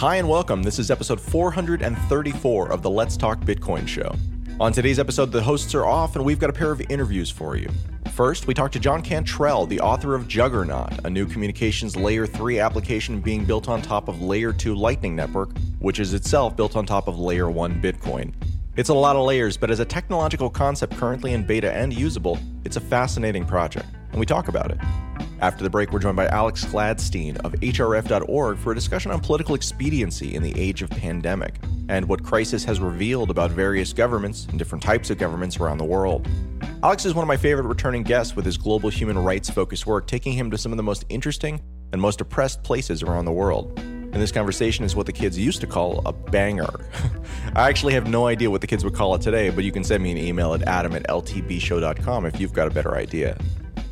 Hi and welcome. This is episode 434 of the Let's Talk Bitcoin show. On today's episode, the hosts are off and we've got a pair of interviews for you. First, we talk to John Cantrell, the author of Juggernaut, a new communications layer 3 application being built on top of layer 2 Lightning Network, which is itself built on top of layer 1 Bitcoin. It's a lot of layers, but as a technological concept currently in beta and usable, it's a fascinating project, and we talk about it. After the break, we're joined by Alex Gladstein of hrf.org for a discussion on political expediency in the age of pandemic and what crisis has revealed about various governments and different types of governments around the world. Alex is one of my favorite returning guests with his global human rights focused work, taking him to some of the most interesting and most oppressed places around the world. And this conversation is what the kids used to call a banger. I actually have no idea what the kids would call it today, but you can send me an email at adam at ltbshow.com if you've got a better idea.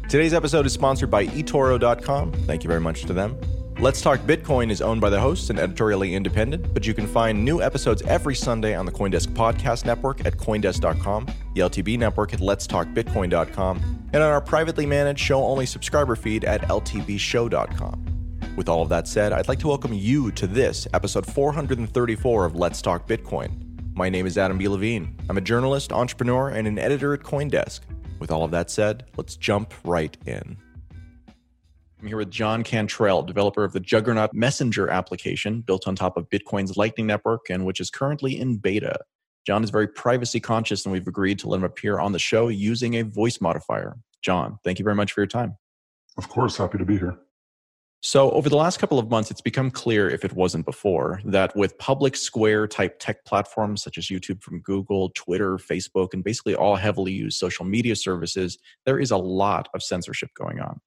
Today's episode is sponsored by eToro.com. Thank you very much to them. Let's Talk Bitcoin is owned by the hosts and editorially independent, but you can find new episodes every Sunday on the Coindesk Podcast Network at Coindesk.com, the LTB network at Let'sTalkBitcoin.com, and on our privately managed show only subscriber feed at LTBShow.com. With all of that said, I'd like to welcome you to this, episode 434 of Let's Talk Bitcoin. My name is Adam B. Levine. I'm a journalist, entrepreneur, and an editor at Coindesk. With all of that said, let's jump right in. I'm here with John Cantrell, developer of the Juggernaut Messenger application built on top of Bitcoin's Lightning Network and which is currently in beta. John is very privacy conscious, and we've agreed to let him appear on the show using a voice modifier. John, thank you very much for your time. Of course, happy to be here. So, over the last couple of months, it's become clear, if it wasn't before, that with public square type tech platforms such as YouTube from Google, Twitter, Facebook, and basically all heavily used social media services, there is a lot of censorship going on.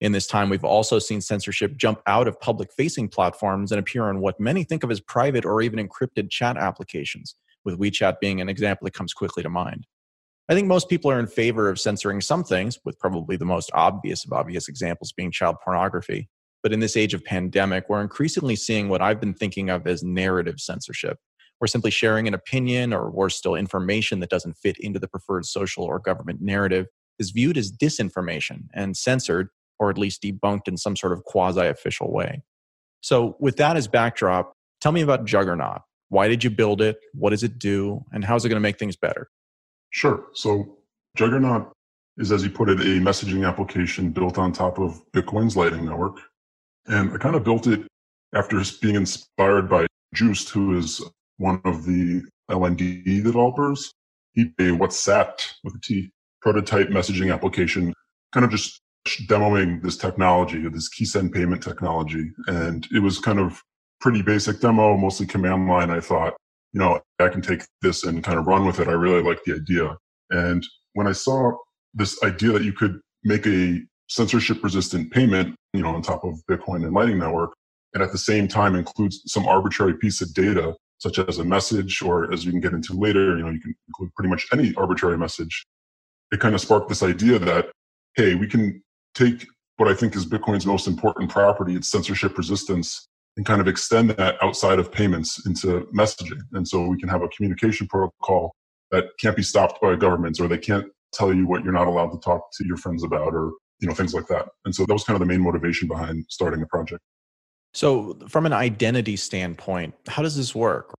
In this time, we've also seen censorship jump out of public facing platforms and appear on what many think of as private or even encrypted chat applications, with WeChat being an example that comes quickly to mind. I think most people are in favor of censoring some things, with probably the most obvious of obvious examples being child pornography. But in this age of pandemic, we're increasingly seeing what I've been thinking of as narrative censorship. We're simply sharing an opinion or worse still, information that doesn't fit into the preferred social or government narrative is viewed as disinformation and censored, or at least debunked in some sort of quasi official way. So, with that as backdrop, tell me about Juggernaut. Why did you build it? What does it do? And how is it going to make things better? Sure. So, Juggernaut is, as you put it, a messaging application built on top of Bitcoin's Lightning Network. And I kind of built it after being inspired by Joost, who is one of the LND developers. He a WhatSat with a T prototype messaging application, kind of just demoing this technology, this key send payment technology. And it was kind of pretty basic demo, mostly command line. I thought, you know, I can take this and kind of run with it. I really like the idea. And when I saw this idea that you could make a censorship resistant payment, you know, on top of Bitcoin and Lightning Network, and at the same time includes some arbitrary piece of data, such as a message, or as we can get into later, you know, you can include pretty much any arbitrary message. It kind of sparked this idea that, hey, we can take what I think is Bitcoin's most important property, its censorship resistance, and kind of extend that outside of payments into messaging. And so we can have a communication protocol that can't be stopped by governments or they can't tell you what you're not allowed to talk to your friends about or you know things like that. And so that was kind of the main motivation behind starting the project. So from an identity standpoint how does this work?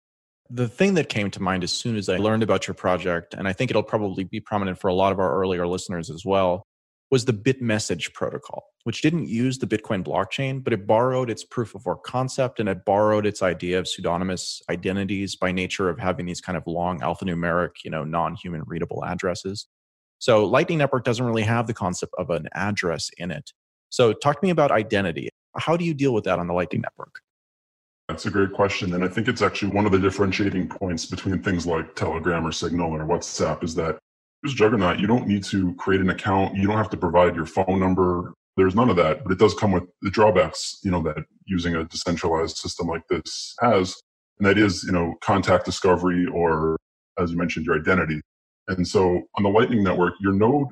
The thing that came to mind as soon as i learned about your project and i think it'll probably be prominent for a lot of our earlier listeners as well was the bitmessage protocol which didn't use the bitcoin blockchain but it borrowed its proof of work concept and it borrowed its idea of pseudonymous identities by nature of having these kind of long alphanumeric you know non-human readable addresses so Lightning Network doesn't really have the concept of an address in it. So talk to me about identity. How do you deal with that on the Lightning Network? That's a great question. And I think it's actually one of the differentiating points between things like Telegram or Signal or WhatsApp is that there's Juggernaut. You don't need to create an account. You don't have to provide your phone number. There's none of that, but it does come with the drawbacks, you know, that using a decentralized system like this has. And that is, you know, contact discovery or, as you mentioned, your identity. And so on the Lightning Network, your node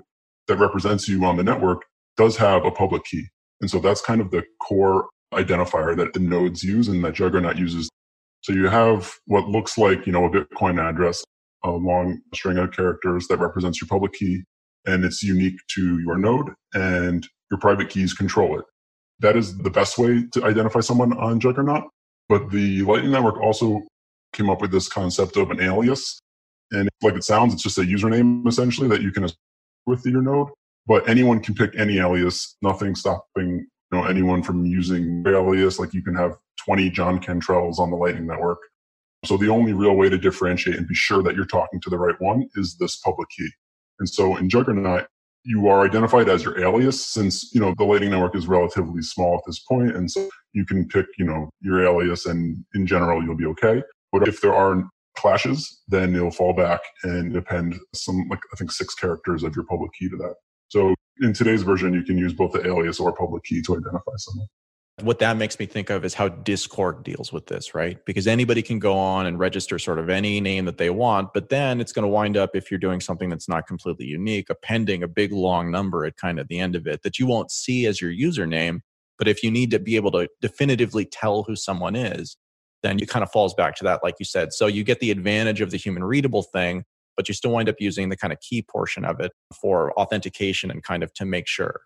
that represents you on the network does have a public key. And so that's kind of the core identifier that the nodes use and that Juggernaut uses. So you have what looks like, you know, a Bitcoin address, a long string of characters that represents your public key, and it's unique to your node, and your private keys control it. That is the best way to identify someone on Juggernaut. But the Lightning Network also came up with this concept of an alias. And like it sounds, it's just a username essentially that you can with your node. But anyone can pick any alias, nothing stopping you know anyone from using alias. Like you can have 20 John Cantrells on the Lightning Network. So the only real way to differentiate and be sure that you're talking to the right one is this public key. And so in Juggernaut, you are identified as your alias since, you know, the Lightning Network is relatively small at this. And so you can pick, you know, your alias and in general, you'll be okay. But if there are clashes, then it'll fall back and append some, like, I think six characters of your public key to that. So in today's version, you can use both the alias or public key to identify someone. What that makes me think of is how Discord deals with this, right? Because anybody can go on and register sort of any name that they want, but then it's going to wind up, if you're doing something that's not completely unique, appending a big long number at kind of the end of it that you won't see as your username. But if you need to be able to definitively tell who someone is, then it kind of falls back to that, like you said. So you get the advantage of the human readable thing, but you still wind up using the kind of key portion of it for authentication and kind of to make sure.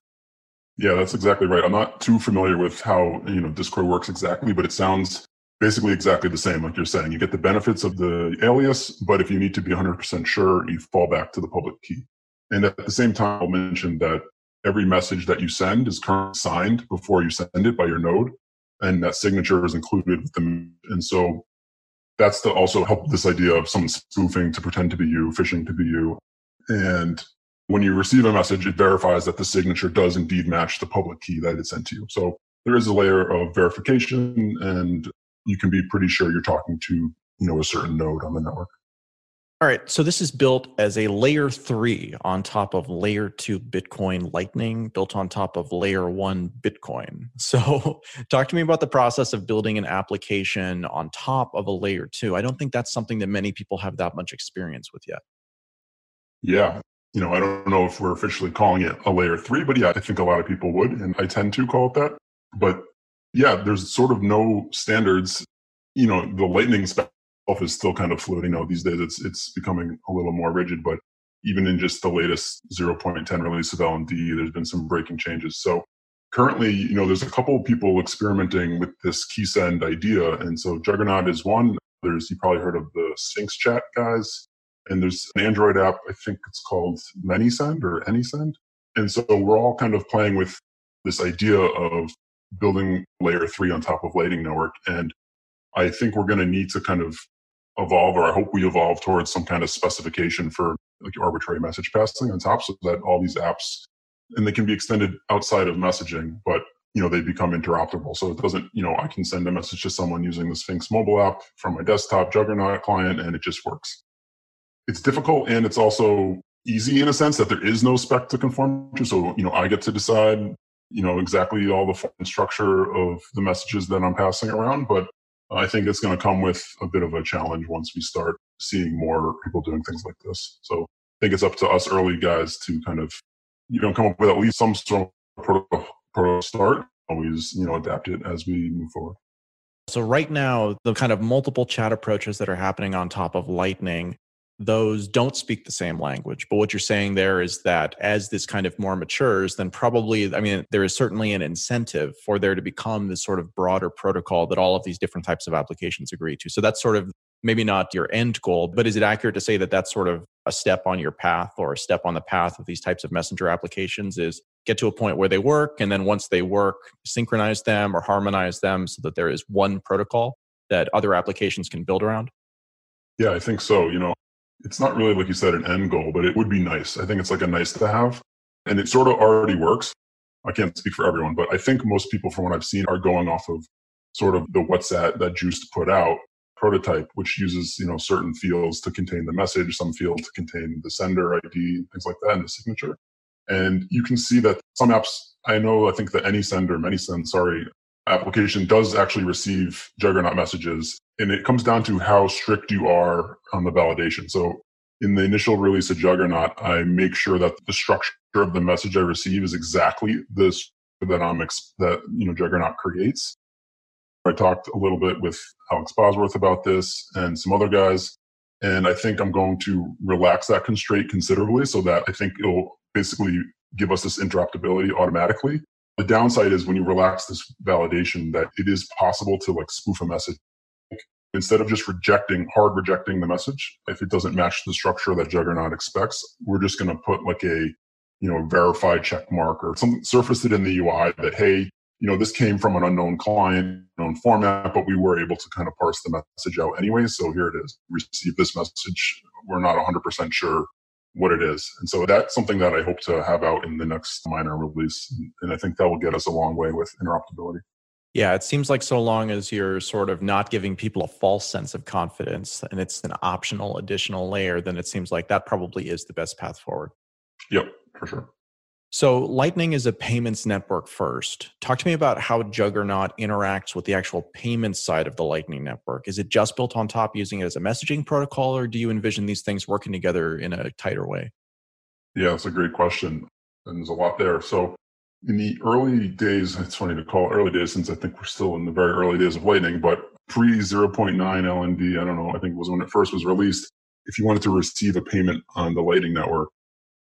Yeah, that's exactly right. I'm not too familiar with how you know Discord works exactly, but it sounds basically exactly the same. Like you're saying, you get the benefits of the alias, but if you need to be 100% sure, you fall back to the public key. And at the same time, I'll mention that every message that you send is currently signed before you send it by your node, and that signature is included with them. And so that's to also help this idea of someone spoofing to pretend to be you, phishing to be you. And when you receive a message, it verifies that the signature does indeed match the public key that it sent to you. So there is a layer of verification and you can be pretty sure you're talking to, you know, a certain node on the network. All right. So this is built as a layer three on top of layer two Bitcoin Lightning, built on top of layer one Bitcoin. So talk to me about the process of building an application on top of a layer two. I don't think that's something that many people have that much experience with yet. Yeah you know, I don't know if we're officially calling it a layer three, but yeah, I think a lot of people would, and I tend to call it that. But yeah, there's sort of no standards. You know, the lightning stuff is still kind of fluid. You know, these days it's it's becoming a little more rigid, but even in just the latest 0.10 release of LND, there's been some breaking changes. So currently, you know, there's a couple of people experimenting with this key send idea. And so Juggernaut is one. There's, you probably heard of the Sphinx chat guys. And there's an Android app, I think it's called ManySend or AnySend. And so we're all kind of playing with this idea of building layer three on top of Lightning Network. And I think we're going to need to kind of evolve, or I hope we evolve towards some kind of specification for like arbitrary message passing on top so that all these apps, and they can be extended outside of messaging, but you know, they become interoperable. So it doesn't, you know, I can send a message to someone using the Sphinx mobile app from my desktop Juggernaut client and it just works it's difficult and it's also easy in a sense that there is no spec to conform to. So, you know, I get to decide, you know, exactly all the form structure of the messages that I'm passing around. But I think it's going to come with a bit of a challenge once we start seeing more people doing things like this. So I think it's up to us early guys to kind of, you know, come up with at least some sort of protocol start. Always, you know, adapt it as we move forward. So right now, the kind of multiple chat approaches that are happening on top of Lightning those don't speak the same language. But what you're saying there is that as this kind of more matures, then probably, I mean, there is certainly an incentive for there to become this sort of broader protocol that all of these different types of applications agree to. So that's sort of maybe not your end goal, but is it accurate to say that that's sort of a step on your path or a step on the path of these types of messenger applications is get to a point where they work and then once they work synchronize them or harmonize them so that there is one protocol that other applications can build around yeah i think so you know it's not really like you said an end goal, but it would be nice. I think it's like a nice to have, and it sort of already works. I can't speak for everyone, but I think most people, from what I've seen, are going off of sort of the WhatSat that that Joost put out prototype, which uses you know certain fields to contain the message, some fields to contain the sender ID, things like that, and the signature. And you can see that some apps, I know, I think the AnySend or ManySend, sorry, application does actually receive Juggernaut messages and it comes down to how strict you are on the validation. So in the initial release of Juggernaut, I make sure that the structure of the message I receive is exactly this that I'm ex- that you know Juggernaut creates. I talked a little bit with Alex Bosworth about this and some other guys, and I think I'm going to relax that constraint considerably so that I think it'll basically give us this interoperability automatically. The downside is when you relax this validation that it is possible to like spoof a message. Like, Instead of just rejecting, hard rejecting the message, if it doesn't match the structure that Juggernaut expects, we're just going to put like a, you know, verified check mark or something, surface it in the UI that, hey, you know, this came from an unknown client, known format, but we were able to kind of parse the message out anyway. So here it is. Receive this message. We're not 100% sure what it is. And so that's something that I hope to have out in the next minor release. And I think that will get us a long way with interoperability. Yeah, it seems like so long as you're sort of not giving people a false sense of confidence and it's an optional additional layer, then it seems like that probably is the best path forward. Yep, for sure. So, Lightning is a payments network first. Talk to me about how Juggernaut interacts with the actual payments side of the Lightning network. Is it just built on top using it as a messaging protocol, or do you envision these things working together in a tighter way? Yeah, that's a great question. And there's a lot there. So, in the early days, it's funny to call early days since I think we're still in the very early days of Lightning, but pre 0.9 LND, I don't know, I think it was when it first was released. If you wanted to receive a payment on the Lightning network,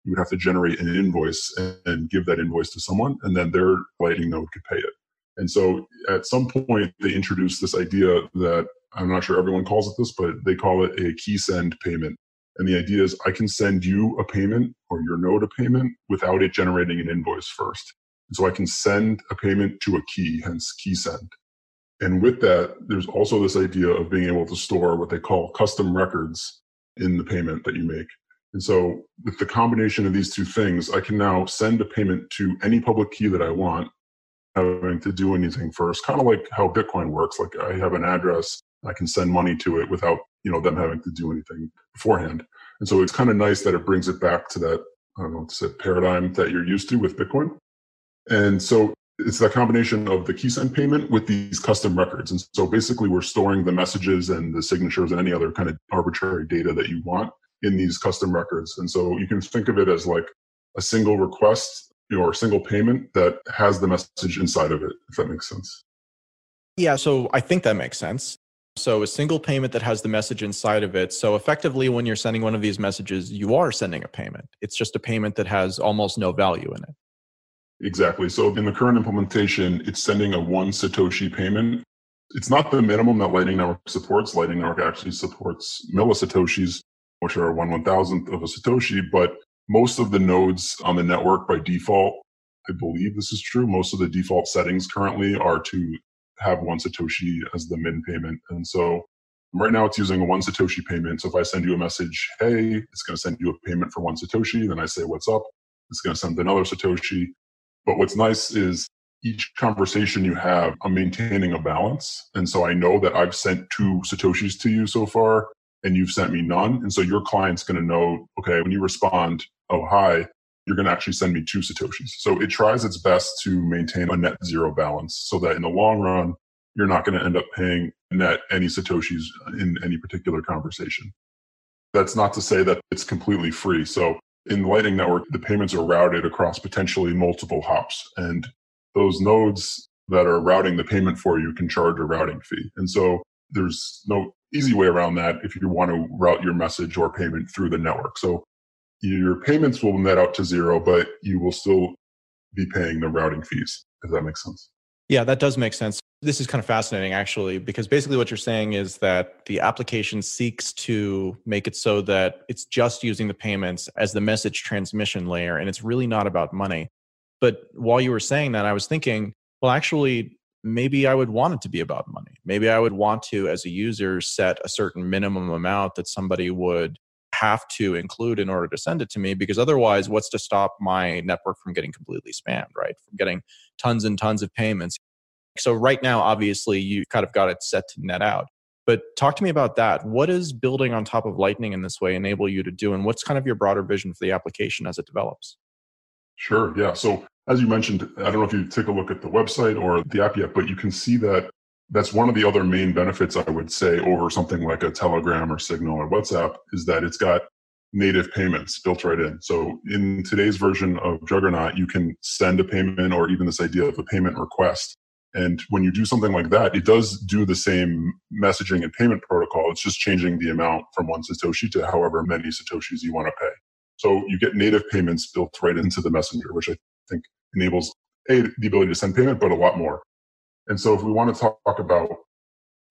you would have to generate an invoice and give that invoice to someone, and then their Lightning node could pay it. And so at some point, they introduced this idea that I'm not sure everyone calls it this, but they call it a key send payment. And the idea is I can send you a payment or your node a payment without it generating an invoice first. And so I can send a payment to a key, hence key send. And with that, there's also this idea of being able to store what they call custom records in the payment that you make. And so with the combination of these two things, I can now send a payment to any public key that I want, having to do anything first, kind of like how Bitcoin works. Like I have an address, I can send money to it without, you know, them having to do anything beforehand. And so it's kind of nice that it brings it back to that, I don't know what to say, paradigm that you're used to with Bitcoin. And so it's that combination of the key send payment with these custom records. And so basically we're storing the messages and the signatures and any other kind of arbitrary data that you want in these custom records. And so you can think of it as like a single request or a single payment that has the message inside of it, if that makes sense. Yeah, so I think that makes sense. So a single payment that has the message inside of it. So effectively, when you're sending one of these messages, you are sending a payment. It's just a payment that has almost no value in it. Exactly. So in the current implementation, it's sending a one Satoshi payment. It's not the minimum that Lightning Network supports. Lightning Network actually supports millisatoshis, which are one one thousandth of a Satoshi. But most of the nodes on the network by default, I believe this is true. Most of the default settings currently are to have one Satoshi as the min payment. And so right now it's using a one Satoshi payment. So if I send you a message, hey, it's going to send you a payment for one Satoshi. Then I say, what's up? It's going to send another Satoshi. But what's nice is each conversation you have, I'm maintaining a balance. And so I know that I've sent two Satoshis to you so far and you've sent me none. And so your client's going to know, okay, when you respond, oh, hi, you're going to actually send me two Satoshis. So it tries its best to maintain a net zero balance so that in the long run, you're not going to end up paying net any Satoshis in any particular conversation. That's not to say that it's completely free. So in Lightning Network, the payments are routed across potentially multiple hops. And those nodes that are routing the payment for you can charge a routing fee. And so there's no easy way around that if you want to route your message or payment through the network. So your payments will net out to zero, but you will still be paying the routing fees, if that makes sense. Yeah, that does make sense. This is kind of fascinating, actually, because basically what you're saying is that the application seeks to make it so that it's just using the payments as the message transmission layer, and it's really not about money. But while you were saying that, I was thinking, well, actually, maybe I would want it to be about money. Maybe I would want to, as a user, set a certain minimum amount that somebody would have to include in order to send it to me because otherwise what's to stop my network from getting completely spammed right? From getting tons and tons of payments. So right now obviously you kind of got it set to net out. But talk to me about that. What is building on top of lightning in this way enable you to do and what's kind of your broader vision for the application as it develops? Sure yeah. So as you mentioned, I don't know if you take a look at the website or the app yet, but you can see that that's one of the other main benefits I would say over something like a Telegram or Signal or WhatsApp is that it's got native payments built right in. So in today's version of Juggernaut, you can send a payment or even this idea of a payment request. And when you do something like that, it does do the same messaging and payment protocol. It's just changing the amount from one Satoshi to however many Satoshis you want to pay. So you get native payments built right into the messenger, which I think enables a the ability to send payment, but a lot more. And so, if we want to talk about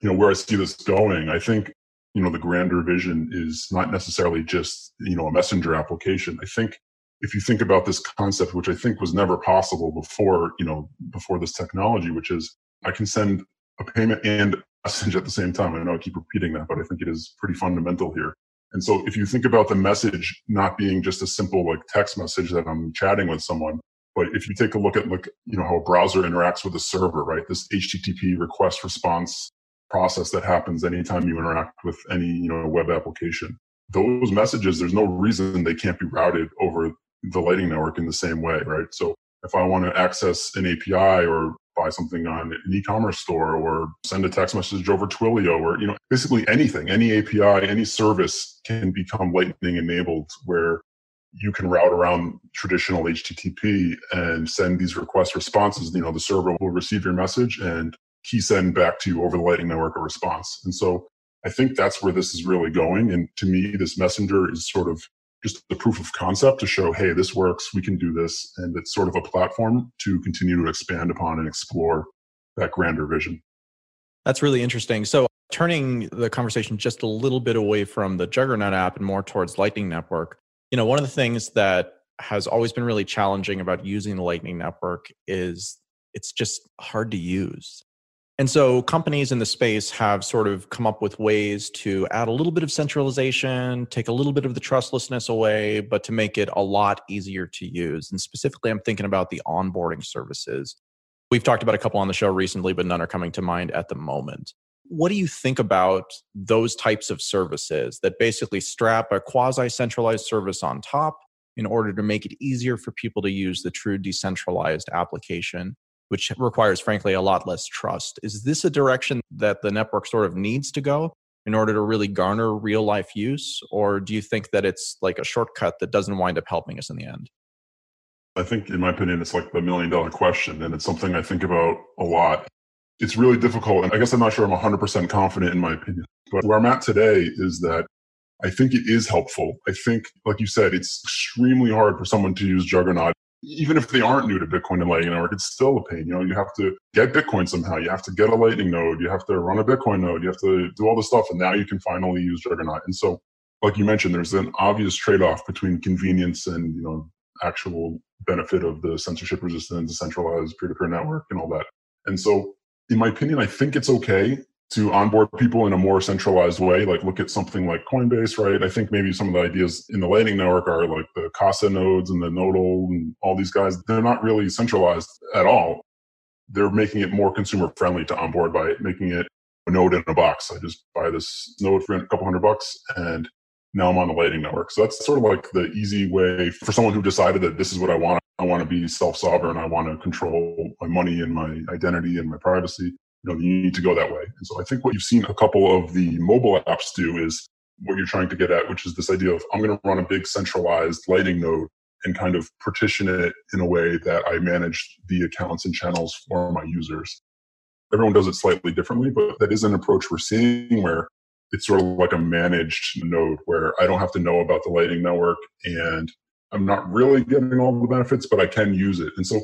you know where I see this going, I think you know the grander vision is not necessarily just you know a messenger application. I think if you think about this concept, which I think was never possible before you know before this technology, which is I can send a payment and message at the same time. I know I keep repeating that, but I think it is pretty fundamental here. And so if you think about the message not being just a simple like text message that I'm chatting with someone, but if you take a look at like, you know, how a browser interacts with a server, right? This HTTP request response process that happens anytime you interact with any, you know, web application. Those messages, there's no reason they can't be routed over the Lightning Network in the same way, right? So if I want to access an API or buy something on an e-commerce store or send a text message over Twilio or, you know, basically anything, any API, any service can become lightning enabled where you can route around traditional HTTP and send these request responses. You know, the server will receive your message and key send back to you over the Lightning Network a response. And so I think that's where this is really going. And to me, this messenger is sort of just the proof of concept to show, hey, this works, we can do this. And it's sort of a platform to continue to expand upon and explore that grander vision. That's really interesting. So, turning the conversation just a little bit away from the Juggernaut app and more towards Lightning Network, you know, one of the things that has always been really challenging about using the Lightning Network is it's just hard to use. And so companies in the space have sort of come up with ways to add a little bit of centralization, take a little bit of the trustlessness away, but to make it a lot easier to use. And specifically, I'm thinking about the onboarding services. We've talked about a couple on the show recently, but none are coming to mind at the moment. What do you think about those types of services that basically strap a quasi centralized service on top in order to make it easier for people to use the true decentralized application? which requires, frankly, a lot less trust. Is this a direction that the network sort of needs to go in order to really garner real life use? Or do you think that it's like a shortcut that doesn't wind up helping us in the end? I think, in my opinion, it's like the million dollar question, and it's something I think about a lot. It's really difficult, and I guess I'm not sure I'm 100% confident in my opinion. But where I'm at today is that I think it is helpful. I think, like you said, it's extremely hard for someone to use Juggernaut even if they aren't new to Bitcoin and Lightning Network, it's still a pain. You know, you have to get Bitcoin somehow. You have to get a Lightning node. You have to run a Bitcoin node. You have to do all this stuff. And now you can finally use Juggernaut. And so, like you mentioned, there's an obvious trade-off between convenience and, you know, actual benefit of the censorship resistant, decentralized peer-to-peer network and all that. And so, in my opinion, I think it's okay to onboard people in a more centralized way. Like look at something like Coinbase, right? I think maybe some of the ideas in the Lightning Network are like the Casa nodes and the Nodl and all these guys. They're not really centralized at all. They're making it more consumer friendly to onboard by making it a node in a box. I just buy this node for a couple hundred bucks and now I'm on the Lightning Network. So that's sort of like the easy way for someone who decided that this is what I want. I want to be self-sovereign. I want to control my money and my identity and my privacy you know, you need to go that way. And so I think what you've seen a couple of the mobile apps do is what you're trying to get at, which is this idea of I'm going to run a big centralized Lightning node and kind of partition it in a way that I manage the accounts and channels for my users. Everyone does it slightly differently, but that is an approach we're seeing where it's sort of like a managed node where I don't have to know about the Lightning network and I'm not really getting all the benefits, but I can use it. And so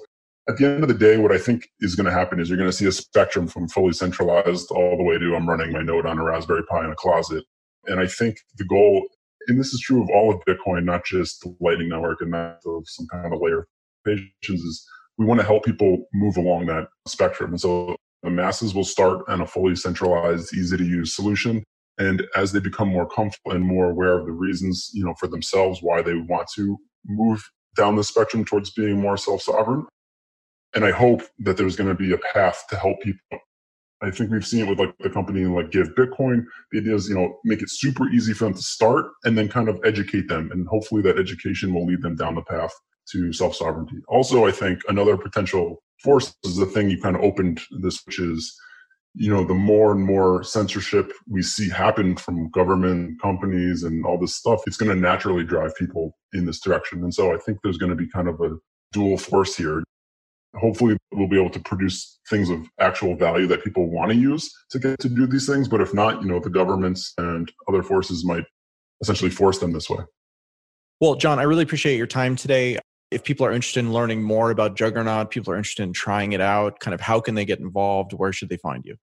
at the end of the day, what I think is going to happen is you're going to see a spectrum from fully centralized all the way to I'm running my node on a Raspberry Pi in a closet. And I think the goal, and this is true of all of Bitcoin, not just the Lightning Network and not of some kind of layer of patience, is we want to help people move along that spectrum. And so the masses will start on a fully centralized, easy to use solution. And as they become more comfortable and more aware of the reasons, you know, for themselves why they want to move down the spectrum towards being more self-sovereign, and I hope that there's going to be a path to help people. I think we've seen it with like the company like Give Bitcoin. The idea is, you know, make it super easy for them to start and then kind of educate them. And hopefully that education will lead them down the path to self sovereignty. Also, I think another potential force is the thing you kind of opened this, which is, you know, the more and more censorship we see happen from government companies and all this stuff, it's going to naturally drive people in this direction. And so I think there's going to be kind of a dual force here hopefully we'll be able to produce things of actual value that people want to use to get to do these things but if not you know the governments and other forces might essentially force them this way well john i really appreciate your time today if people are interested in learning more about Juggernaut, people are interested in trying it out, kind of how can they get involved? Where should they find you?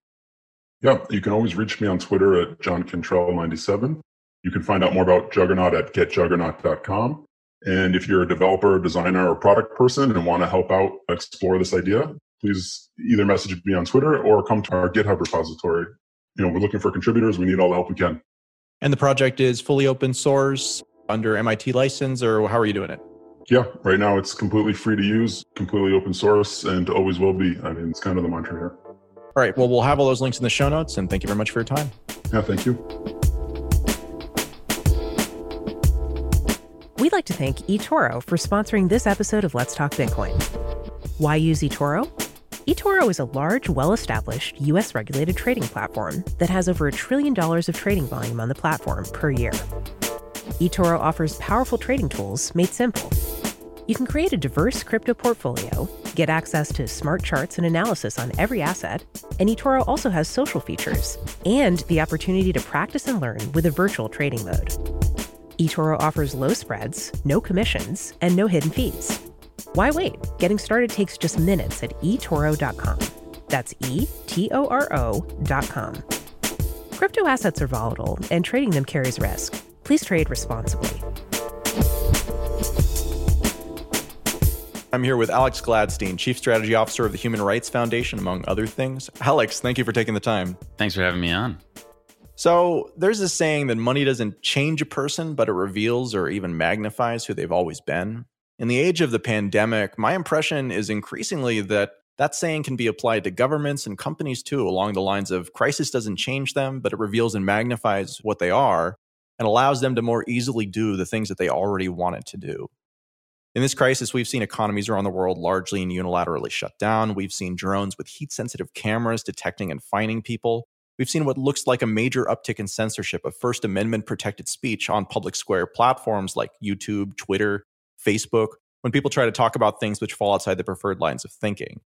Yeah, you can always reach me on Twitter at John 97 You can find out more about Juggernaut at getjuggernaut.com. And if you're a developer, designer, or product person and want to help out explore this idea, please either message me on Twitter or come to our GitHub repository. You know, we're looking for contributors. We need all the help we can. And the project is fully open source under MIT license, or how are you doing it? Yeah, right now it's completely free to use, completely open source, and always will be. I mean, it's kind of the mantra here. All right. Well, we'll have all those links in the show notes, and thank you very much for your time. Yeah, thank you. We'd like to thank eToro for sponsoring this episode of Let's Talk Bitcoin. Why use eToro? eToro is a large, well established, US regulated trading platform that has over a trillion dollars of trading volume on the platform per year eToro offers powerful trading tools made simple. You can create a diverse crypto portfolio, get access to smart charts and analysis on every asset, and eToro also has social features and the opportunity to practice and learn with a virtual trading mode. eToro offers low spreads, no commissions, and no hidden fees. Why wait? Getting started takes just minutes at eToro.com. That's E T O R O.com. Crypto assets are volatile, and trading them carries risk. Please trade responsibly. I'm here with Alex Gladstein, Chief Strategy Officer of the Human Rights Foundation, among other things. Alex, thank you for taking the time. Thanks for having me on. So, there's this saying that money doesn't change a person, but it reveals or even magnifies who they've always been. In the age of the pandemic, my impression is increasingly that that saying can be applied to governments and companies too, along the lines of crisis doesn't change them, but it reveals and magnifies what they are and allows them to more easily do the things that they already wanted to do. In this crisis, we've seen economies around the world largely and unilaterally shut down. We've seen drones with heat sensitive cameras detecting and fining people. We've seen what looks like a major uptick in censorship of First Amendment protected speech on public square platforms like YouTube, Twitter, Facebook, when people try to talk about things which fall outside the preferred lines of thinking.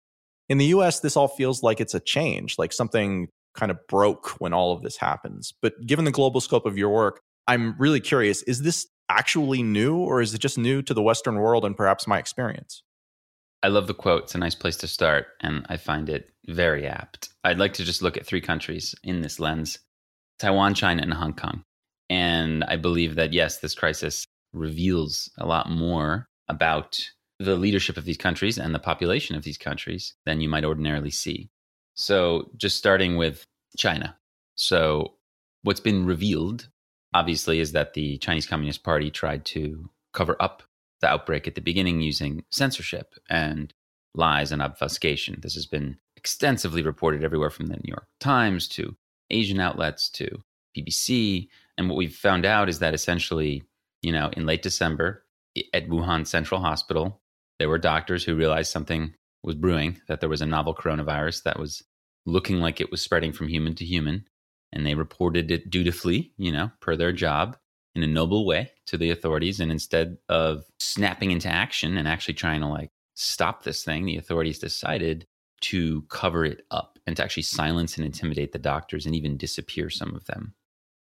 In the US, this all feels like it's a change, like something kind of broke when all of this happens. But given the global scope of your work, I'm really curious is this actually new or is it just new to the Western world and perhaps my experience? I love the quote. It's a nice place to start, and I find it very apt. I'd like to just look at three countries in this lens Taiwan, China, and Hong Kong. And I believe that, yes, this crisis reveals a lot more about the leadership of these countries and the population of these countries than you might ordinarily see. So, just starting with China. So, what's been revealed obviously is that the Chinese Communist Party tried to cover up the outbreak at the beginning using censorship and lies and obfuscation. This has been extensively reported everywhere from the New York Times to Asian outlets to BBC. And what we've found out is that essentially, you know, in late December at Wuhan Central Hospital, there were doctors who realized something was brewing, that there was a novel coronavirus that was looking like it was spreading from human to human and they reported it dutifully, you know, per their job in a noble way to the authorities. And instead of snapping into action and actually trying to like stop this thing, the authorities decided to cover it up and to actually silence and intimidate the doctors and even disappear some of them.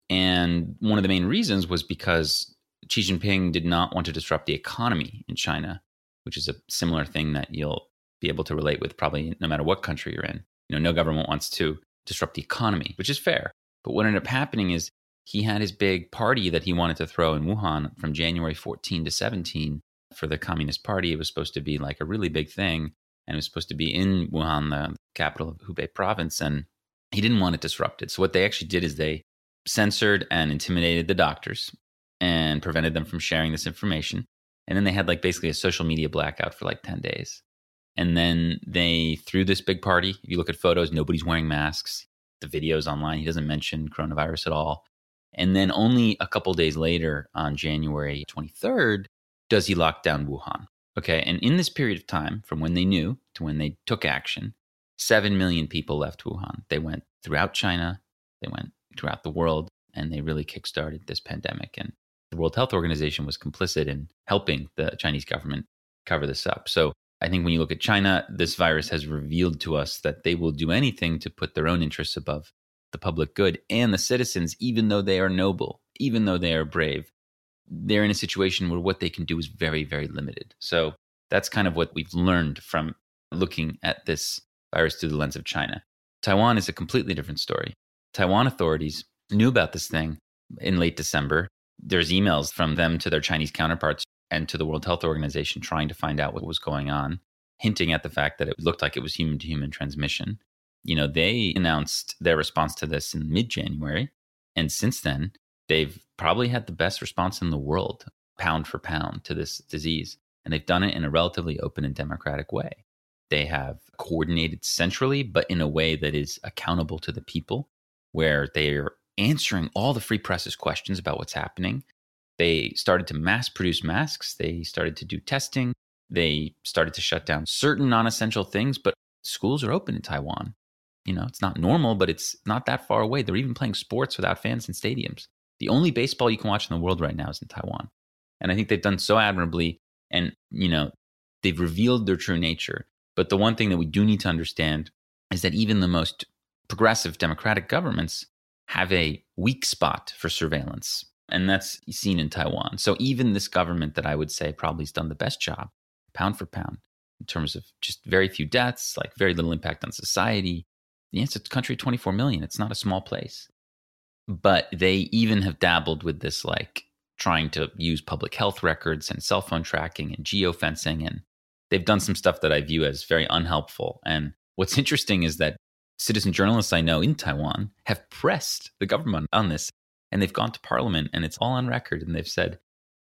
And one of the main reasons was because Xi Jinping did not want to disrupt the economy in China, which is a similar thing that you'll be able to relate with probably no matter what country you're in. You know, no government wants to disrupt the economy, which is fair. But what ended up happening is he had his big party that he wanted to throw in Wuhan from January 14 to 17 for the Communist Party. It was supposed to be like a really big thing. And it was supposed to be in Wuhan, the capital of Hubei province. And he didn't want it disrupted. So what they actually did is they censored and intimidated the doctors and prevented them from sharing this information. And then they had like basically a social media blackout for like 10 days. And then they threw this big party. If you look at photos, nobody's wearing masks. The videos online, he doesn't mention coronavirus at all. And then only a couple days later, on January 23rd, does he lock down Wuhan. Okay. And in this period of time, from when they knew to when they took action, 7 million people left Wuhan. They went throughout China, they went throughout the world, and they really kickstarted this pandemic. And the World Health Organization was complicit in helping the Chinese government cover this up. So I think when you look at China, this virus has revealed to us that they will do anything to put their own interests above the public good and the citizens, even though they are noble, even though they are brave. They're in a situation where what they can do is very, very limited. So That's kind of what we've learned from looking at this virus through the lens of China. Taiwan is a completely different story. Taiwan authorities knew about this thing in late December. There's emails from them to their Chinese counterparts and to the World Health Organization trying to find out what was going on, hinting at the fact that it looked like it was human to human transmission. You know, they announced their response to this in mid January. And since then, they've probably had the best response in the world, pound for pound, to this disease. And they've done it in a relatively open and democratic way. They have coordinated centrally, but in a way that is accountable to the people, where they're answering all the free press's questions about what's happening. They started to mass produce masks. They started to do testing. They started to shut down certain non essential things, but schools are open in Taiwan. You know, it's not normal, but it's not that far away. They're even playing sports without fans in stadiums. The only baseball you can watch in the world right now is in Taiwan. And I think they've done so admirably. And, you know, they've revealed their true nature. But the one thing that we do need to understand is that even the most progressive democratic governments have a weak spot for surveillance. And that's seen in Taiwan. So even this government that I would say probably has done the best job, pound for pound, in terms of just very few deaths, like very little impact on society. Yes, it's a country 24 million. It's not a small place. But they even have dabbled with this, like trying to use public health records and cell phone tracking and geofencing. And they've done some stuff that I view as very unhelpful. And what's interesting is that citizen journalists I know in Taiwan have pressed the government on this and they've gone to parliament and it's all on record and they've said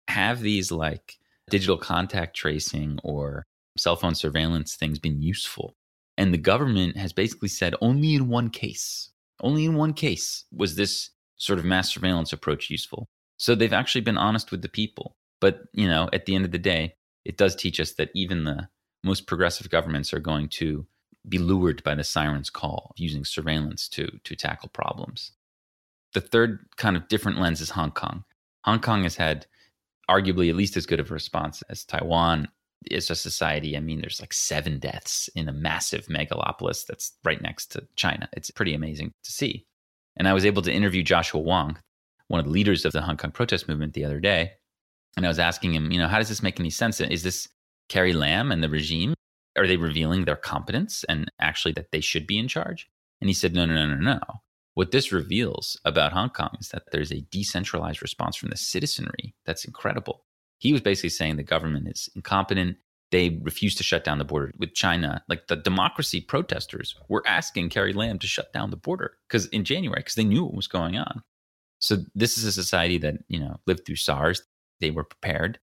have these like digital contact tracing or cell phone surveillance things been useful? And the government has basically said only in one case. Only in one case was this sort of mass surveillance approach useful. So they've actually been honest with the people. But you know at the end of the day it does teach us that even the most progressive governments are going to be lured by the siren's call using surveillance to to tackle problems the third kind of different lens is Hong Kong. Hong Kong has had arguably at least as good of a response as Taiwan is a society. I mean, there's like seven deaths in a massive megalopolis that's right next to China. It's pretty amazing to see. And I was able to interview Joshua Wong, one of the leaders of the Hong Kong protest movement, the other day. And I was asking him, you know, how does this make any sense? Is this Carrie Lam and the regime? Are they revealing their competence and actually that they should be in charge? And he said, no, no, no, no, no. What this reveals about Hong Kong is that there's a decentralized response from the citizenry that's incredible. He was basically saying the government is incompetent. They refuse to shut down the border with China. Like the democracy protesters were asking Carrie Lam to shut down the border because in January, because they knew what was going on. So this is a society that, you know, lived through SARS. They were prepared.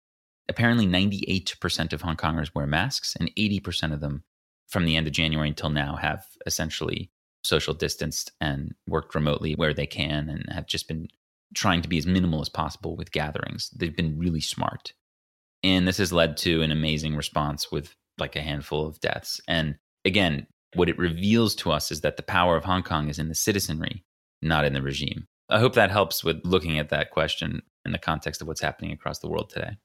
Apparently 98% of Hong Kongers wear masks and 80% of them from the end of January until now have essentially social distanced and worked remotely where they can and have just been trying to be as minimal as possible with gatherings. They've been really smart. And this has led to an amazing response with like a handful of deaths. And again, what it reveals to us is that the power of Hong Kong is in the citizenry, not in the regime. I hope that helps with looking at that question in the context of what's happening across the world today.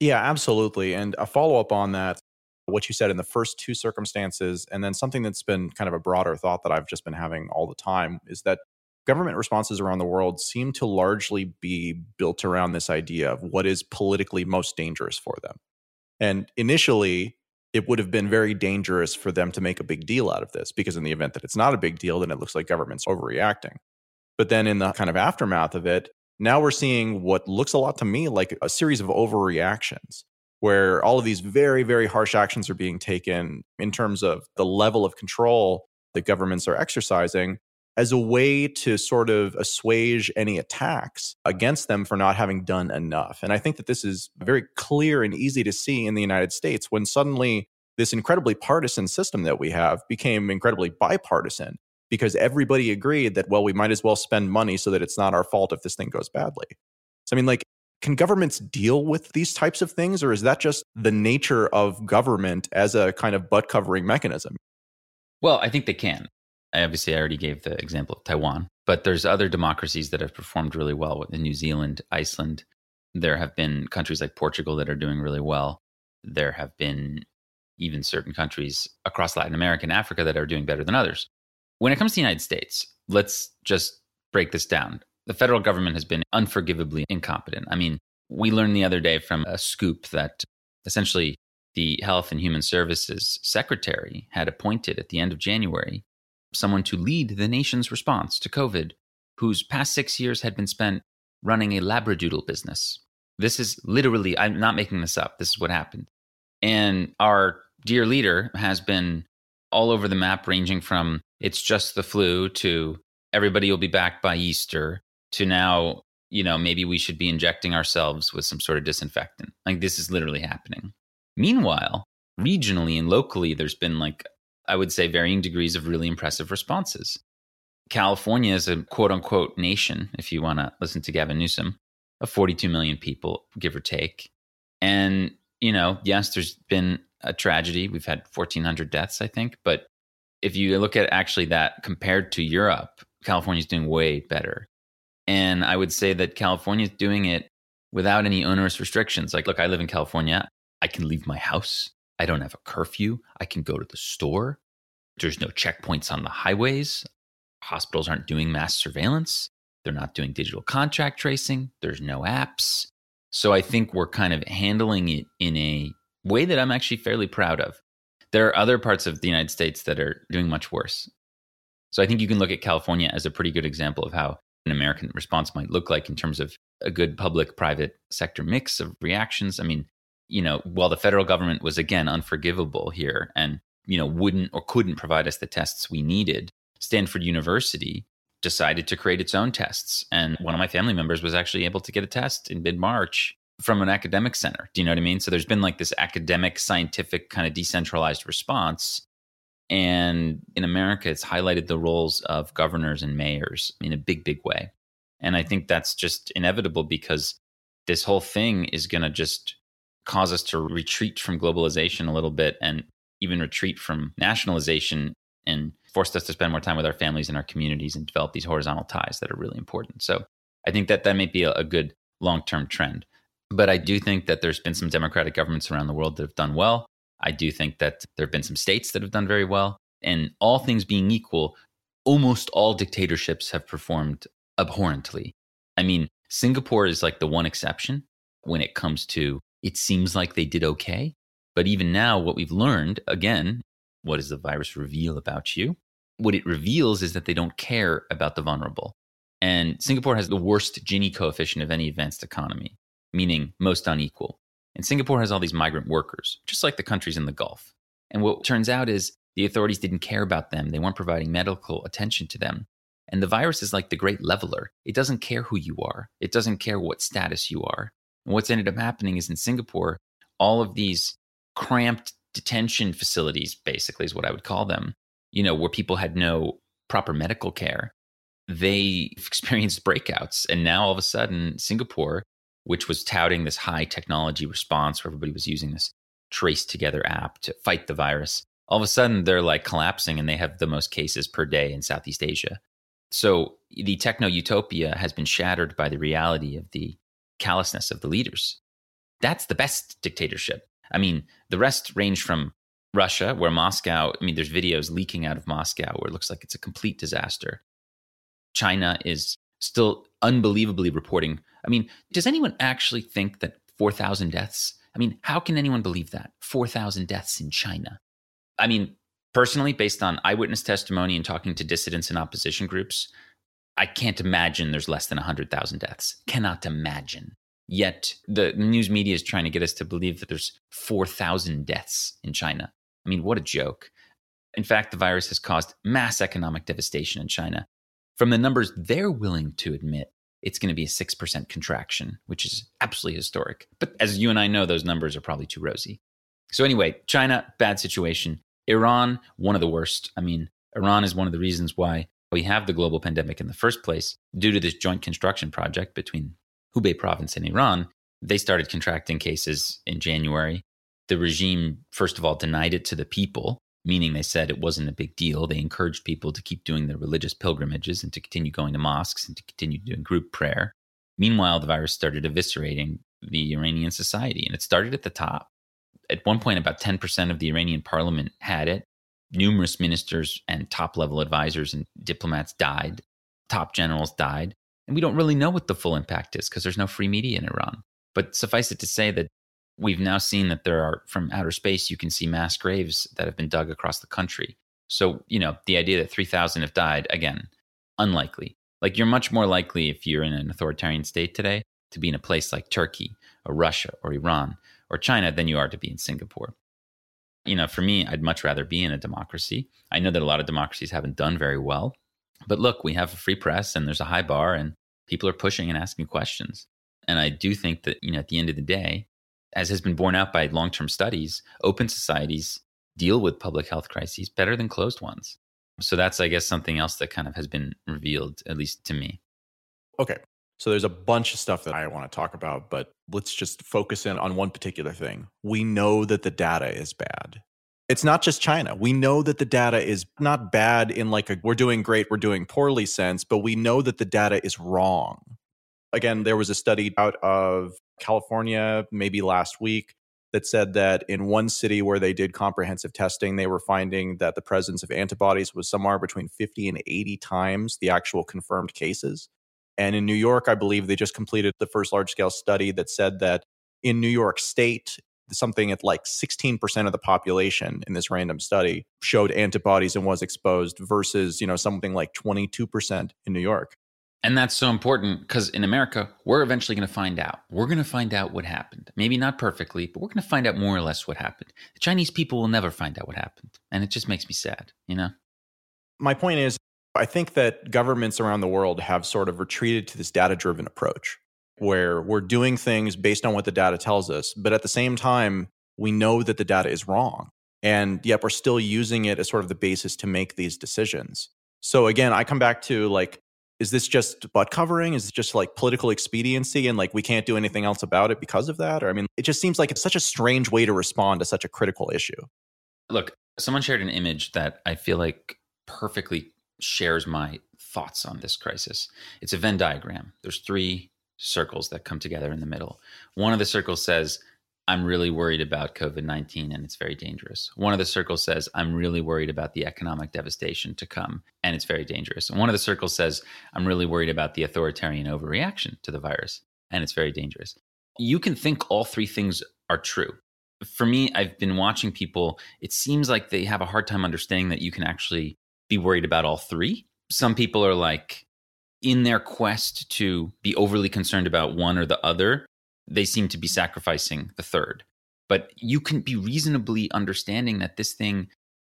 Yeah, absolutely. And a follow up on that what you said in the first two circumstances, and then something that's been kind of a broader thought that I've just been having all the time is that government responses around the world seem to largely be built around this idea of what is politically most dangerous for them. And initially, it would have been very dangerous for them to make a big deal out of this because, in the event that it's not a big deal, then it looks like government's overreacting. But then, in the kind of aftermath of it, now we're seeing what looks a lot to me like a series of overreactions where all of these very, very harsh actions are being taken in terms of the level of control that governments are exercising as a way to sort of assuage any attacks against them for not having done enough. And I think that this is very clear and easy to see in the United States when suddenly this incredibly partisan system that we have became incredibly bipartisan because everybody agreed that, well, we might as well spend money so that it's not our fault if this thing goes badly. So, I mean, like, can governments deal with these types of things, or is that just the nature of government as a kind of butt covering mechanism? Well, I think they can. I obviously I already gave the example of Taiwan, but there's other democracies that have performed really well in New Zealand, Iceland. There have been countries like Portugal that are doing really well. There have been even certain countries across Latin America and Africa that are doing better than others. When it comes to the United States, let's just break this down the federal government has been unforgivably incompetent. I mean, we learned the other day from a scoop that essentially the Health and Human Services Secretary had appointed at the end of January someone to lead the nation's response to COVID, whose past six years had been spent running a Labradoodle business. This is literally, I'm not making this up. This is what happened. And our dear leader has been all over the map, ranging from it's just the flu to everybody will be back by Easter to now, you know, maybe we should be injecting ourselves with some sort of disinfectant. Like this is literally happening. Meanwhile, regionally and locally, there's been like, I would say, varying degrees of really impressive responses. California is a quote unquote nation, if you want to listen to Gavin Newsom, of 42 million people, give or take. And, you know, yes, there's been a tragedy. We've had 1,400 deaths, I think. But if you look at actually that compared to Europe, California's doing way better. And I would say that California is doing it without any onerous restrictions. Like, look, I live in California. I can leave my house. I don't have a curfew. I can go to the store. There's no checkpoints on the highways. Hospitals aren't doing mass surveillance. They're not doing digital contact tracing. There's no apps. So I think we're kind of handling it in a way that I'm actually fairly proud of. There are other parts of the United States that are doing much worse. So I think you can look at California as a pretty good example of how an American response might look like in terms of a good public private sector mix of reactions. I mean, you know, while the federal government was again unforgivable here and, you know, wouldn't or couldn't provide us the tests we needed, Stanford University decided to create its own tests. And one of my family members was actually able to get a test in mid March from an academic center. Do you know what I mean? So there's been like this academic, scientific kind of decentralized response. And in America, it's highlighted the roles of governors and mayors in a big, big way. And I think that's just inevitable because this whole thing is going to just cause us to retreat from globalization a little bit and even retreat from nationalization and forced us to spend more time with our families and our communities and develop these horizontal ties that are really important. So I think that that may be a, a good long term trend. But I do think that there's been some democratic governments around the world that have done well. I do think that there have been some states that have done very well. And all things being equal, almost all dictatorships have performed abhorrently. I mean, Singapore is like the one exception when it comes to it seems like they did okay. But even now, what we've learned again, what does the virus reveal about you? What it reveals is that they don't care about the vulnerable. And Singapore has the worst Gini coefficient of any advanced economy meaning most unequal. And Singapore has all these migrant workers, just like the countries in the Gulf. And what turns out is the authorities didn't care about them, they weren't providing medical attention to them. And the virus is like the great leveler. It doesn't care who you are, it doesn't care what status you are. And what's ended up happening is in Singapore, all of these cramped detention facilities, basically, is what I would call them, you know, where people had no proper medical care, they experienced breakouts. And now all of a sudden, Singapore which was touting this high technology response where everybody was using this trace together app to fight the virus. All of a sudden, they're like collapsing and they have the most cases per day in Southeast Asia. So the techno utopia has been shattered by the reality of the callousness of the leaders. That's the best dictatorship. I mean, the rest range from Russia, where Moscow, I mean, there's videos leaking out of Moscow where it looks like it's a complete disaster. China is still unbelievably reporting. I mean, does anyone actually think that 4,000 deaths? I mean, how can anyone believe that? 4,000 deaths in China. I mean, personally, based on eyewitness testimony and talking to dissidents and opposition groups, I can't imagine there's less than 100,000 deaths. Cannot imagine. Yet the news media is trying to get us to believe that there's 4,000 deaths in China. I mean, what a joke. In fact, the virus has caused mass economic devastation in China from the numbers they're willing to admit, it's going to be a 6% contraction, which is absolutely historic. But as you and I know, those numbers are probably too rosy. So, anyway, China, bad situation. Iran, one of the worst. I mean, Iran is one of the reasons why we have the global pandemic in the first place due to this joint construction project between Hubei province and Iran. They started contracting cases in January. The regime, first of all, denied it to the people meaning they said it wasn't a big deal. They encouraged people to keep doing their religious pilgrimages and to continue going to mosques and to continue doing group prayer. Meanwhile, the virus started eviscerating the Iranian society, and it started at the top. At one point, about 10% of the Iranian parliament had it. Numerous ministers and top level advisors and diplomats died. Top generals died. And we don't really know what the full impact is because there's no free media in Iran. But suffice it to say that we've now seen that there are from outer space you can see mass graves that have been dug across the country. So you know the idea that 3000 have died again unlikely. Like you're much more likely if you're in an authoritarian state today to be in a place like turkey or russia or iran or china than you are to be in singapore. You know for me i'd much rather be in a democracy. I know that a lot of democracies haven't done very well but look we have a free press and there's a high bar and people are pushing and asking questions. And i do think that you know at the end of the day as has been borne out by long term studies, open societies deal with public health crises better than closed ones. So that's, I guess, something else that kind of has been revealed, at least to me. Okay. So there's a bunch of stuff that I want to talk about, but let's just focus in on one particular thing. We know that the data is bad. It's not just China. We know that the data is not bad in like a we're doing great, we're doing poorly sense, but we know that the data is wrong. Again, there was a study out of California, maybe last week, that said that in one city where they did comprehensive testing, they were finding that the presence of antibodies was somewhere between 50 and 80 times the actual confirmed cases. And in New York, I believe they just completed the first large scale study that said that in New York State, something at like 16% of the population in this random study showed antibodies and was exposed versus, you know, something like 22% in New York. And that's so important because in America, we're eventually going to find out. We're going to find out what happened. Maybe not perfectly, but we're going to find out more or less what happened. The Chinese people will never find out what happened. And it just makes me sad, you know? My point is, I think that governments around the world have sort of retreated to this data driven approach where we're doing things based on what the data tells us. But at the same time, we know that the data is wrong. And yet we're still using it as sort of the basis to make these decisions. So again, I come back to like, is this just butt covering? Is it just like political expediency and like we can't do anything else about it because of that? Or I mean, it just seems like it's such a strange way to respond to such a critical issue. Look, someone shared an image that I feel like perfectly shares my thoughts on this crisis. It's a Venn diagram. There's three circles that come together in the middle. One of the circles says I'm really worried about COVID 19 and it's very dangerous. One of the circles says, I'm really worried about the economic devastation to come and it's very dangerous. And one of the circles says, I'm really worried about the authoritarian overreaction to the virus and it's very dangerous. You can think all three things are true. For me, I've been watching people, it seems like they have a hard time understanding that you can actually be worried about all three. Some people are like, in their quest to be overly concerned about one or the other, they seem to be sacrificing the third. But you can be reasonably understanding that this thing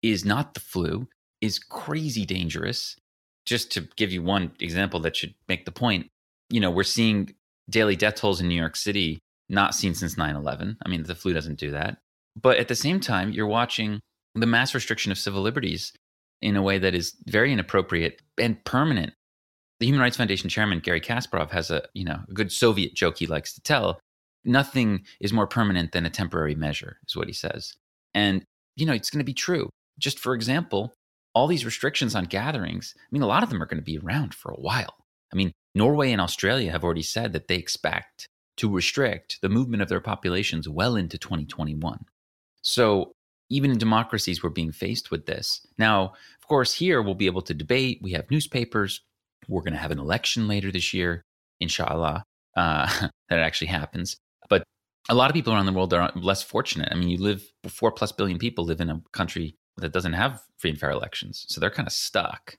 is not the flu, is crazy dangerous. Just to give you one example that should make the point, you know, we're seeing daily death tolls in New York City not seen since 9 11. I mean, the flu doesn't do that. But at the same time, you're watching the mass restriction of civil liberties in a way that is very inappropriate and permanent the Human Rights Foundation chairman Garry Kasparov has a you know a good Soviet joke he likes to tell. Nothing is more permanent than a temporary measure, is what he says. And you know it's going to be true. Just for example, all these restrictions on gatherings. I mean, a lot of them are going to be around for a while. I mean, Norway and Australia have already said that they expect to restrict the movement of their populations well into 2021. So even in democracies, we're being faced with this. Now, of course, here we'll be able to debate. We have newspapers. We're going to have an election later this year, inshallah, uh, that actually happens. But a lot of people around the world are less fortunate. I mean, you live, four plus billion people live in a country that doesn't have free and fair elections. So they're kind of stuck.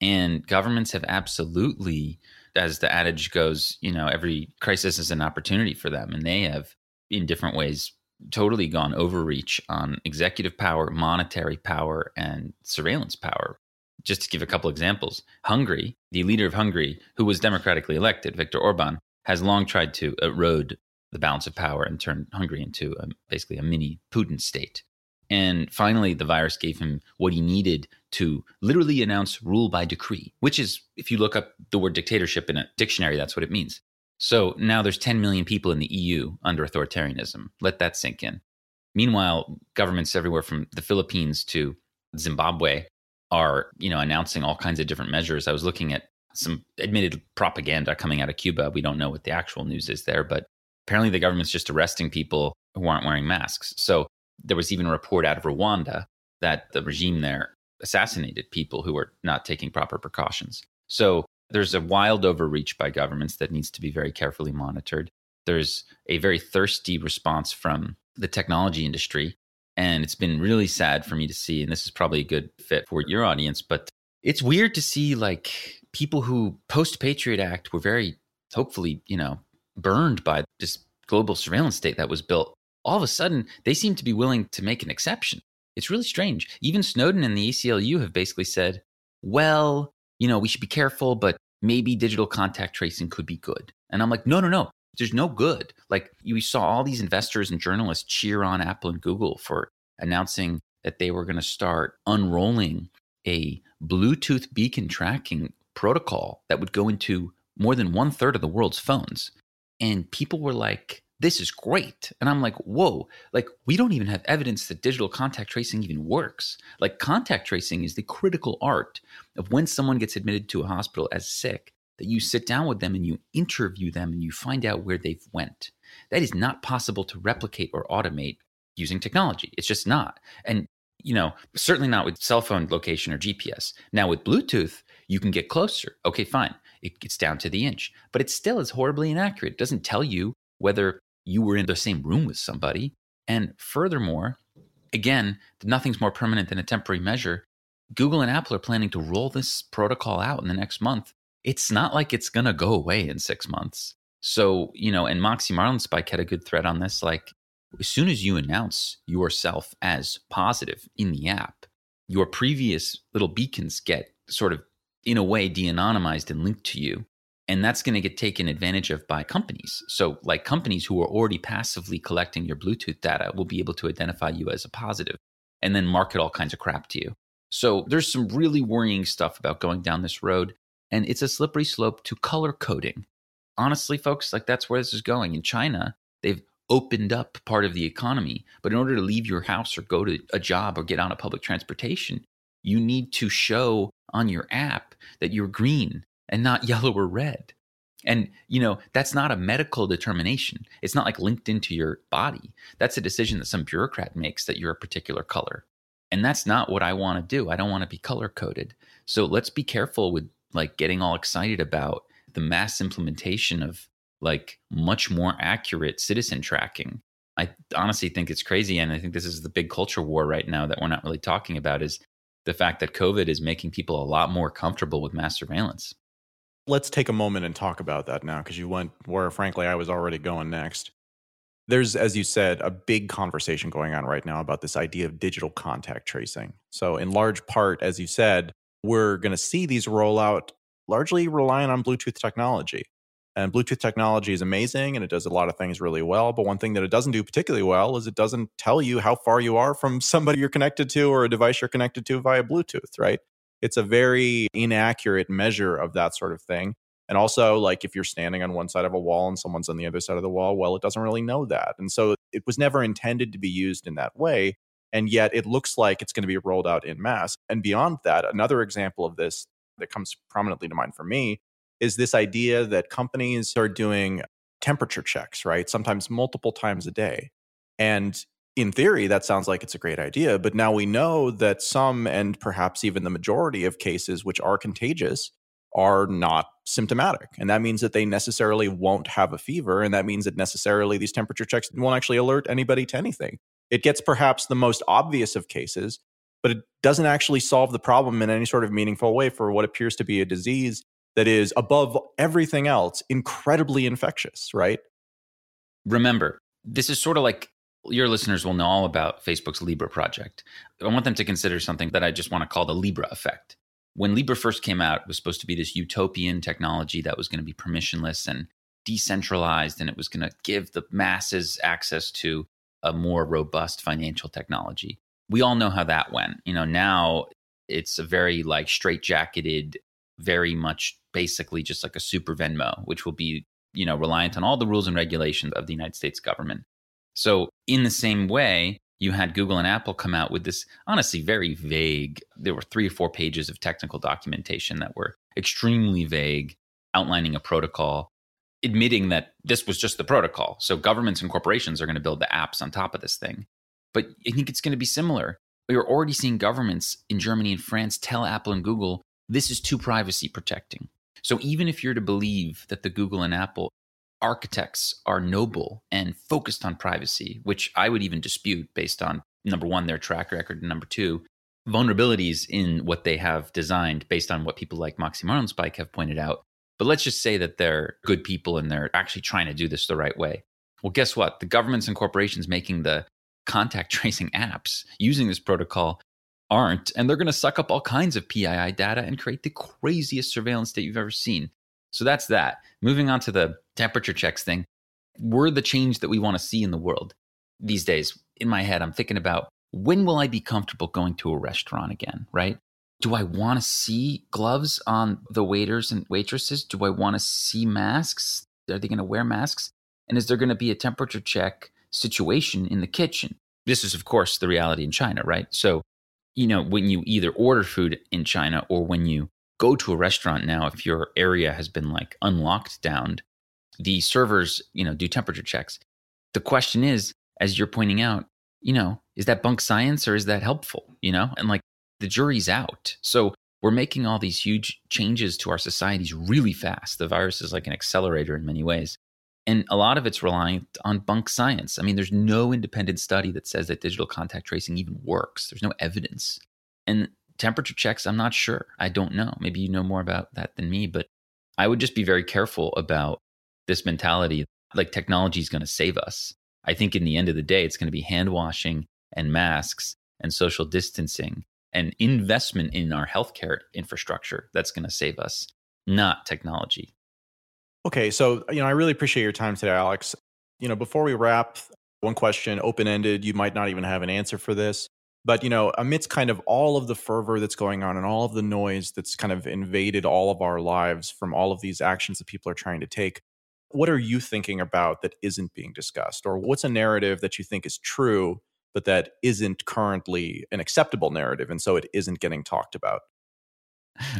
And governments have absolutely, as the adage goes, you know, every crisis is an opportunity for them. And they have, in different ways, totally gone overreach on executive power, monetary power, and surveillance power just to give a couple examples, Hungary, the leader of Hungary, who was democratically elected, Viktor Orban, has long tried to erode the balance of power and turn Hungary into a, basically a mini Putin state. And finally, the virus gave him what he needed to literally announce rule by decree, which is, if you look up the word dictatorship in a dictionary, that's what it means. So now there's 10 million people in the EU under authoritarianism. Let that sink in. Meanwhile, governments everywhere from the Philippines to Zimbabwe are, you know, announcing all kinds of different measures. I was looking at some admitted propaganda coming out of Cuba. We don't know what the actual news is there, but apparently the government's just arresting people who aren't wearing masks. So there was even a report out of Rwanda that the regime there assassinated people who were not taking proper precautions. So there's a wild overreach by governments that needs to be very carefully monitored. there's a very thirsty response from the technology industry. And it's been really sad for me to see. And this is probably a good fit for your audience, but it's weird to see like people who post Patriot Act were very hopefully, you know, burned by this global surveillance state that was built. All of a sudden, they seem to be willing to make an exception. It's really strange. Even Snowden and the ACLU have basically said, well, you know, we should be careful, but maybe digital contact tracing could be good. And I'm like, no, no, no. There's no good. Like we saw all these investors and journalists cheer on Apple and Google for announcing that they were going to start unrolling a Bluetooth beacon tracking protocol that would go into more than one third of the world's phones. And people were like, this is great. And I'm like, whoa, like we don't even have evidence that digital contact tracing even works. Like contact tracing is the critical art of when someone gets admitted to a hospital as sick, that you sit down with them and you interview them and you find out where they've went. That is not possible to replicate or automate using technology. It's just not. And you know, certainly not with cell phone location or GPS. Now with Bluetooth, you can get closer. Okay, fine. It gets down to the inch, but it still is horribly inaccurate. It doesn't tell you whether you were in the same room with somebody. And furthermore, again, nothing's more permanent than a temporary measure. Google and Apple are planning to roll this protocol out in the next month. It's not like it's going to go away in six months. So, you know, and Moxie Marlinspike had a good thread on this. Like, as soon as you announce yourself as positive in the app, your previous little beacons get sort of, in a way, de anonymized and linked to you. And that's going to get taken advantage of by companies. So, like companies who are already passively collecting your Bluetooth data will be able to identify you as a positive and then market all kinds of crap to you. So, there's some really worrying stuff about going down this road. And it's a slippery slope to color coding. Honestly, folks, like that's where this is going. In China, they've opened up part of the economy. But in order to leave your house or go to a job or get on a public transportation, you need to show on your app that you're green and not yellow or red. And, you know, that's not a medical determination. It's not like linked into your body. That's a decision that some bureaucrat makes that you're a particular color. And that's not what I want to do. I don't want to be color coded. So let's be careful with like getting all excited about the mass implementation of like much more accurate citizen tracking. I honestly think it's crazy. And I think this is the big culture war right now that we're not really talking about is the fact that COVID is making people a lot more comfortable with mass surveillance let's take a moment and talk about that now because you went where frankly I was already going next. There's, as you said, a big conversation going on right now about this idea of digital contact tracing. So, in large part, as you said, we're going to see these roll out largely relying on Bluetooth technology. And Bluetooth technology is amazing and it does a lot of things really well. But one thing that it doesn't do particularly well is it doesn't tell you how far you are from somebody you're connected to or a device you're connected to via Bluetooth, right? it's a very inaccurate measure of that sort of thing. And also, like if you're standing on one side of a wall and someone's on the other side of the wall, well, it doesn't really know that. And so it was never intended to be used in that way. And yet it looks like it's going to be rolled out in mass. And beyond that, another example of this that comes prominently to mind for me is this idea that companies are doing temperature checks, right? Sometimes multiple times a day. And in theory, that sounds like it's a great idea. But now we know that some, and perhaps even the majority of cases which are contagious, are not symptomatic. And that means that they necessarily won't have a fever. And that means that necessarily these temperature checks won't actually alert anybody to anything. It gets perhaps the most obvious of cases, but it doesn't actually solve the problem in any sort of meaningful way for what appears to be a disease that is, above everything else, incredibly infectious, right? Remember, this is sort of like your listeners will know all about Facebook's Libra project. I want them to consider something that I just want to call the Libra effect. When Libra first came out, it was supposed to be this utopian technology that was going to be permissionless and decentralized, and it was going to give the masses access to a more robust financial technology. We all know how that went. You know, now it's a very like straitjacketed, very much basically just like a super Venmo, which will be, you know, reliant on all the rules and regulations of the United States government. So, in the same way, you had Google and Apple come out with this honestly very vague, there were three or four pages of technical documentation that were extremely vague, outlining a protocol, admitting that this was just the protocol. So, governments and corporations are going to build the apps on top of this thing. But I think it's going to be similar. We're already seeing governments in Germany and France tell Apple and Google this is too privacy protecting. So even if you're to believe that the Google and Apple architects are noble and focused on privacy, which I would even dispute based on number one, their track record, and number two, vulnerabilities in what they have designed based on what people like Moxie Marlinspike have pointed out. But let's just say that they're good people and they're actually trying to do this the right way. Well, guess what? The governments and corporations making the contact tracing apps using this protocol aren't, and they're going to suck up all kinds of PII data and create the craziest surveillance that you've ever seen. So that's that. Moving on to the temperature checks thing, we're the change that we want to see in the world these days. In my head, I'm thinking about when will I be comfortable going to a restaurant again, right? Do I want to see gloves on the waiters and waitresses? Do I want to see masks? Are they going to wear masks? And is there going to be a temperature check situation in the kitchen? This is, of course, the reality in China, right? So, you know, when you either order food in China or when you go to a restaurant now, if your area has been like unlocked down, the servers, you know, do temperature checks. The question is, as you're pointing out, you know, is that bunk science or is that helpful? You know, and like the jury's out. So we're making all these huge changes to our societies really fast. The virus is like an accelerator in many ways. And a lot of it's reliant on bunk science. I mean, there's no independent study that says that digital contact tracing even works. There's no evidence. And temperature checks, I'm not sure. I don't know. Maybe you know more about that than me, but I would just be very careful about this mentality like technology is going to save us. I think in the end of the day, it's going to be hand washing and masks and social distancing and investment in our healthcare infrastructure that's going to save us, not technology. Okay, so you know, I really appreciate your time today, Alex. You know, before we wrap, one question, open ended. You might not even have an answer for this, but you know, amidst kind of all of the fervor that's going on and all of the noise that's kind of invaded all of our lives from all of these actions that people are trying to take, what are you thinking about that isn't being discussed, or what's a narrative that you think is true but that isn't currently an acceptable narrative, and so it isn't getting talked about?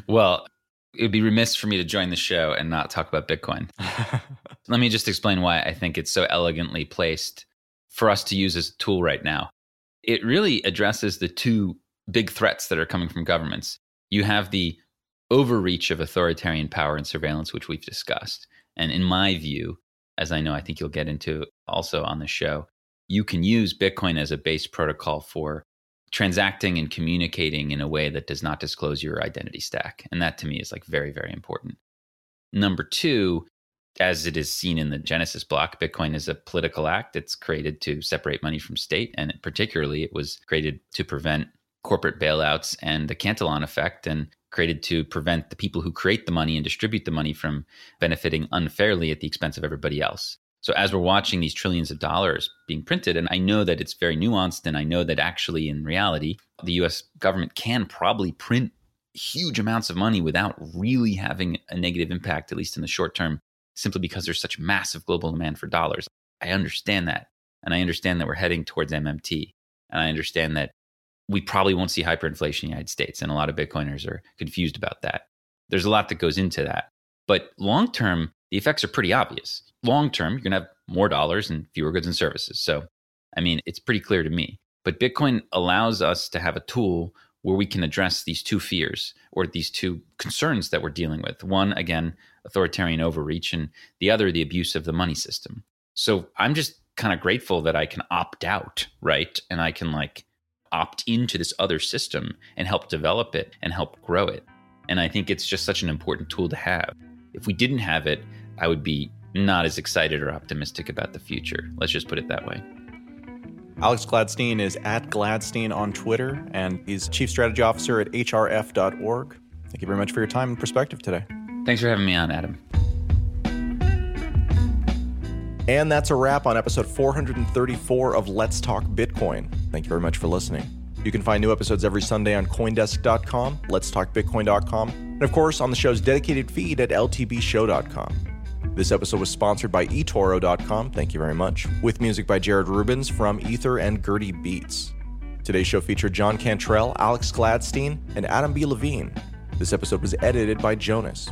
Well, it would be remiss for me to join the show and not talk about Bitcoin. Let me just explain why I think it's so elegantly placed for us to use as a tool right now. It really addresses the two big threats that are coming from governments. You have the overreach of authoritarian power and surveillance, which we've discussed. And in my view, as I know I think you'll get into also on the show, you can use Bitcoin as a base protocol for transacting and communicating in a way that does not disclose your identity stack. And that to me is like very, very important. Number two, as it is seen in the Genesis block, Bitcoin is a political act. It's created to separate money from state. And particularly, it was created to prevent corporate bailouts and the Cantillon effect and created to prevent the people who create the money and distribute the money from benefiting unfairly at the expense of everybody else. So as we're watching these trillions of dollars being printed, and I know that it's very nuanced, and I know that actually in reality, the US government can probably print huge amounts of money without really having a negative impact, at least in the short term, simply because there's such massive global demand for dollars. I understand that. And I understand that we're heading towards MMT. And I understand that we probably won't see hyperinflation in the United States. And a lot of Bitcoiners are confused about that. There's a lot that goes into that. But long term, the effects are pretty obvious. Long term, you're going to have more dollars and fewer goods and services. So, I mean, it's pretty clear to me. But Bitcoin allows us to have a tool where we can address these two fears or these two concerns that we're dealing with. One, again, authoritarian overreach, and the other, the abuse of the money system. So I'm just kind of grateful that I can opt out, right? And I can like opt into this other system and help develop it and help grow it. And I think it's just such an important tool to have. If we didn't have it, I would be not as excited or optimistic about the future. Let's just put it that way. Alex Gladstein is at Gladstein on Twitter, and he's Chief Strategy Officer at hrf.org. Thank you very much for your time and perspective today. Thanks for having me on, Adam. And that's a wrap on episode 434 of Let's Talk Bitcoin. Thank you very much for listening. You can find new episodes every Sunday on Coindesk.com, Let'sTalkBitcoin.com, and of course on the show's dedicated feed at LTBShow.com. This episode was sponsored by eToro.com. Thank you very much. With music by Jared Rubens from Ether and Gertie Beats. Today's show featured John Cantrell, Alex Gladstein, and Adam B. Levine. This episode was edited by Jonas.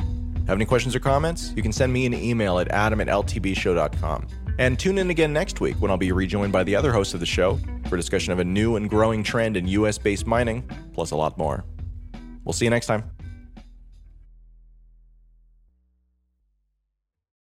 Have any questions or comments? You can send me an email at adam at ltbshow.com. And tune in again next week when I'll be rejoined by the other host of the show for discussion of a new and growing trend in US based mining, plus a lot more. We'll see you next time.